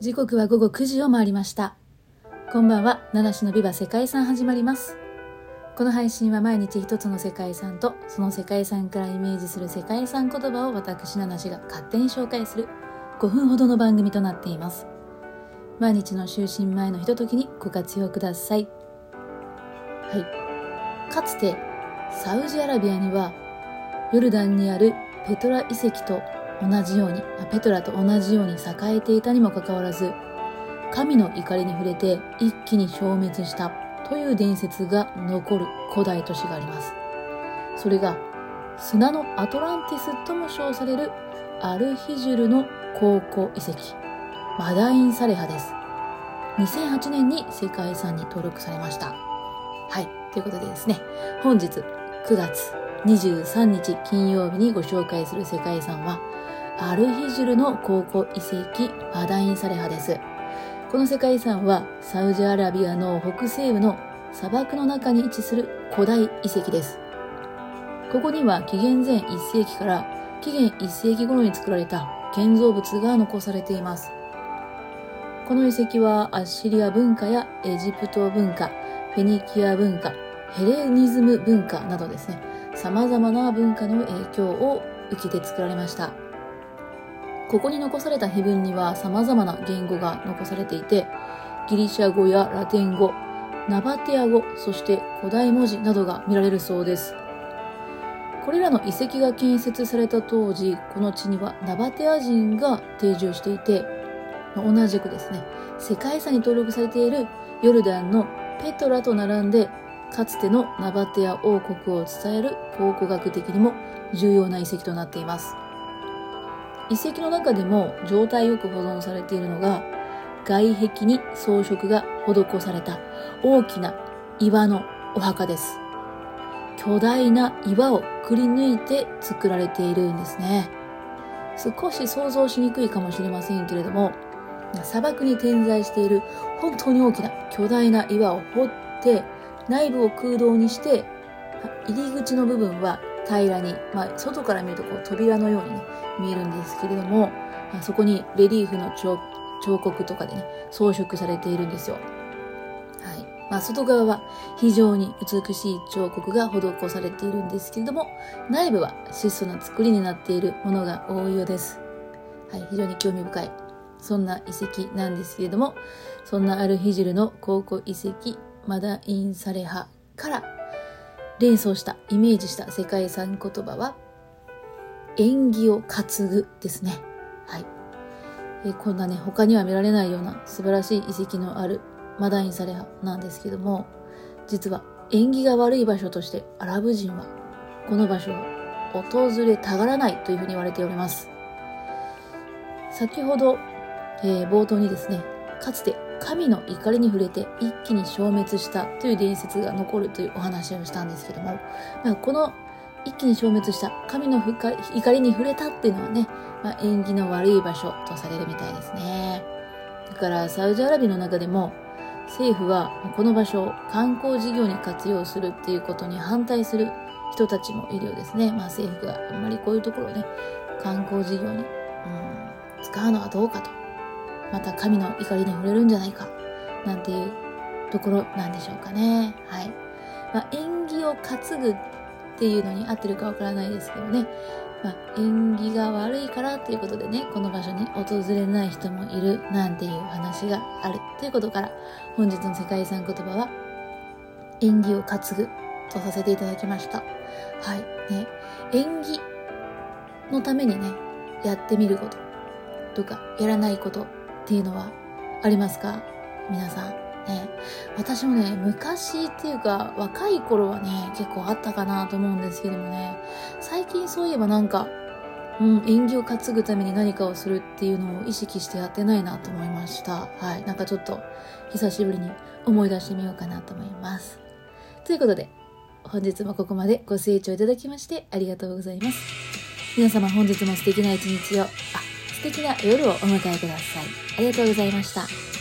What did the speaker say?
時刻は午後9時を回りました。こんばんは、七種のビバ世界遺産始まります。この配信は毎日一つの世界遺産と、その世界遺産からイメージする世界遺産言葉を私七種が勝手に紹介する5分ほどの番組となっています。毎日の就寝前のひとときにご活用ください。はい。かつて、サウジアラビアには、ヨルダンにあるペトラ遺跡と同じように、ペトラと同じように栄えていたにもかかわらず、神の怒りに触れて一気に消滅したという伝説が残る古代都市があります。それが砂のアトランティスとも称されるアルヒジュルの考古遺跡、マダインサレハです。2008年に世界遺産に登録されました。はい。ということでですね、本日9月23日金曜日にご紹介する世界遺産は、アルヒジュルの考古遺跡マダインサレハです。この世界遺産はサウジアラビアの北西部の砂漠の中に位置する古代遺跡です。ここには紀元前1世紀から紀元1世紀頃に作られた建造物が残されています。この遺跡はアッシリア文化やエジプト文化、フェニキア文化、ヘレニズム文化などですね、様々な文化の影響を受けて作られました。ここに残された碑文には様々な言語が残されていて、ギリシャ語やラテン語、ナバテア語、そして古代文字などが見られるそうです。これらの遺跡が建設された当時、この地にはナバテア人が定住していて、同じくですね、世界遺産に登録されているヨルダンのペトラと並んでかつてのナバテア王国を伝える考古学的にも重要な遺跡となっています。遺跡の中でも状態よく保存されているのが外壁に装飾が施された大きな岩のお墓です。巨大な岩をくり抜いて作られているんですね。少し想像しにくいかもしれませんけれども、砂漠に点在している本当に大きな巨大な岩を掘って内部を空洞にして、入り口の部分は平らに、まあ、外から見るとこう扉のようにね、見えるんですけれども、そこにレリーフの彫刻とかでね、装飾されているんですよ。はい。まあ、外側は非常に美しい彫刻が施されているんですけれども、内部は質素な作りになっているものが多いようです。はい。非常に興味深い。そんな遺跡なんですけれども、そんなアルヒジルの考古遺跡マダインサレハから連想したイメージした世界遺産言葉は縁起を担ぐですね。はい。えこんなね、他には見られないような素晴らしい遺跡のあるマダインサレハなんですけども、実は縁起が悪い場所としてアラブ人はこの場所を訪れたがらないというふうに言われております。先ほど、えー、冒頭にですね、かつて神の怒りに触れて一気に消滅したという伝説が残るというお話をしたんですけども、まあ、この一気に消滅した神の怒りに触れたっていうのはね、まあ、縁起の悪い場所とされるみたいですね。だからサウジアラビアの中でも政府はこの場所を観光事業に活用するっていうことに反対する人たちもいるようですね。まあ政府があんまりこういうところをね、観光事業に、うん、使うのはどうかとまた神の怒りに触れるんじゃないか、なんていうところなんでしょうかね。はい。まあ、縁起を担ぐっていうのに合ってるかわからないですけどね。まあ、縁起が悪いからということでね、この場所に訪れない人もいるなんていう話があるということから、本日の世界遺産言葉は、縁起を担ぐとさせていただきました。はい。ね、縁起のためにね、やってみることとか、やらないことっていうのはありますか？皆さん。ね、私もね、昔っていうか、若い頃はね、結構あったかなと思うんですけどもね、最近そういえばなんか、うん、縁起を担ぐために何かをするっていうのを意識してやってないなと思いました。はい。なんかちょっと、久しぶりに思い出してみようかなと思います。ということで、本日もここまでご清聴いただきましてありがとうございます。皆様本日も素敵な一日を、あ、素敵な夜をお迎えください。ありがとうございました。